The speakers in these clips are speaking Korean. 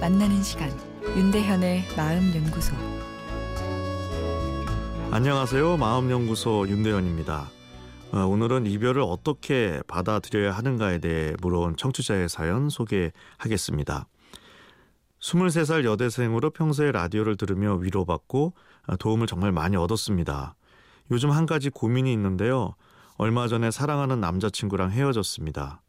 만나는 시간 윤대현의 마음 연구소 안녕하세요. 마음 연구소 윤대현입니다. 어, 오늘은 이별을 어떻게 받아들여야 하는가에 대해 물어온 청취자의 사연 소개하겠습니다. 23살 여대생으로 평소에 라디오를 들으며 위로받고 어, 도움을 정말 많이 얻었습니다. 요즘 한 가지 고민이 있는데요. 얼마 전에 사랑하는 남자친구랑 헤어졌습니다.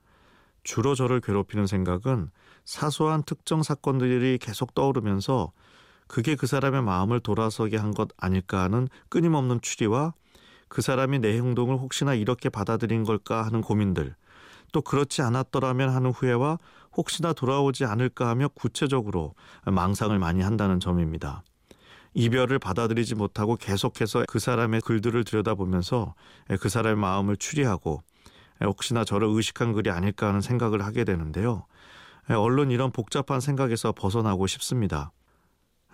주로 저를 괴롭히는 생각은 사소한 특정 사건들이 계속 떠오르면서 그게 그 사람의 마음을 돌아서게 한 것 아닐까 하는 끊임없는 추리와 그 사람이 내 행동을 혹시나 이렇게 받아들인 걸까 하는 고민들, 또 그렇지 않았더라면 하는 후회와 혹시나 돌아오지 않을까 하며 구체적으로 망상을 많이 한다는 점입니다. 이별을 받아들이지 못하고 계속해서 그 사람의 글들을 들여다보면서 그 사람의 마음을 추리하고 혹시나 저를 의식한 글이 아닐까 하는 생각을 하게 되는데요. 얼른 이런 복잡한 생각에서 벗어나고 싶습니다.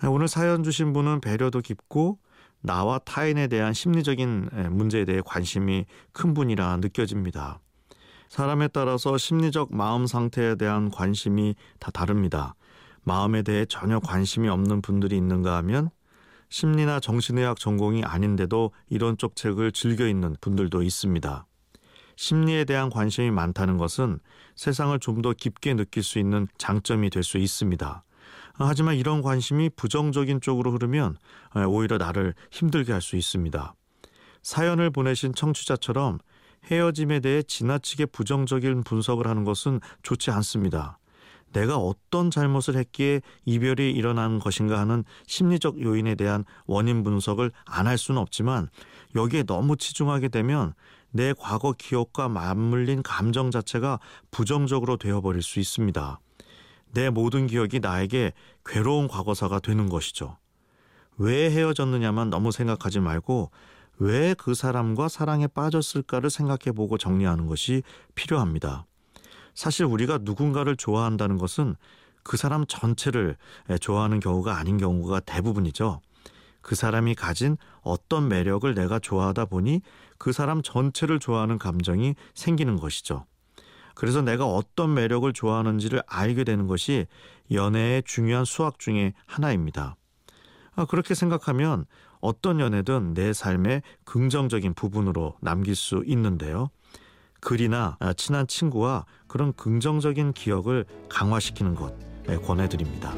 오늘 사연 주신 분은 배려도 깊고 나와 타인에 대한 심리적인 문제에 대해 관심이 큰 분이라 느껴집니다. 사람에 따라서 심리적 마음 상태에 대한 관심이 다 다릅니다. 마음에 대해 전혀 관심이 없는 분들이 있는가 하면 심리나 정신의학 전공이 아닌데도 이런 쪽 책을 즐겨 읽는 분들도 있습니다. 심리에 대한 관심이 많다는 것은 세상을 좀 더 깊게 느낄 수 있는 장점이 될 수 있습니다. 하지만 이런 관심이 부정적인 쪽으로 흐르면 오히려 나를 힘들게 할 수 있습니다. 사연을 보내신 청취자처럼 헤어짐에 대해 지나치게 부정적인 분석을 하는 것은 좋지 않습니다. 내가 어떤 잘못을 했기에 이별이 일어난 것인가 하는 심리적 요인에 대한 원인 분석을 안 할 수는 없지만 여기에 너무 치중하게 되면 내 과거 기억과 맞물린 감정 자체가 부정적으로 되어버릴 수 있습니다. 내 모든 기억이 나에게 괴로운 과거사가 되는 것이죠. 왜 헤어졌느냐만 너무 생각하지 말고 왜 그 사람과 사랑에 빠졌을까를 생각해 보고 정리하는 것이 필요합니다. 사실 우리가 누군가를 좋아한다는 것은 그 사람 전체를 좋아하는 경우가 아닌 경우가 대부분이죠. 그 사람이 가진 어떤 매력을 내가 좋아하다 보니 그 사람 전체를 좋아하는 감정이 생기는 것이죠. 그래서 내가 어떤 매력을 좋아하는지를 알게 되는 것이 연애의 중요한 수학 중의 하나입니다. 아, 그렇게 생각하면 어떤 연애든 내 삶의 긍정적인 부분으로 남길 수 있는데요. 글이나 친한 친구와 그런 긍정적인 기억을 강화시키는 것 권해드립니다.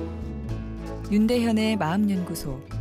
윤대현의 마음연구소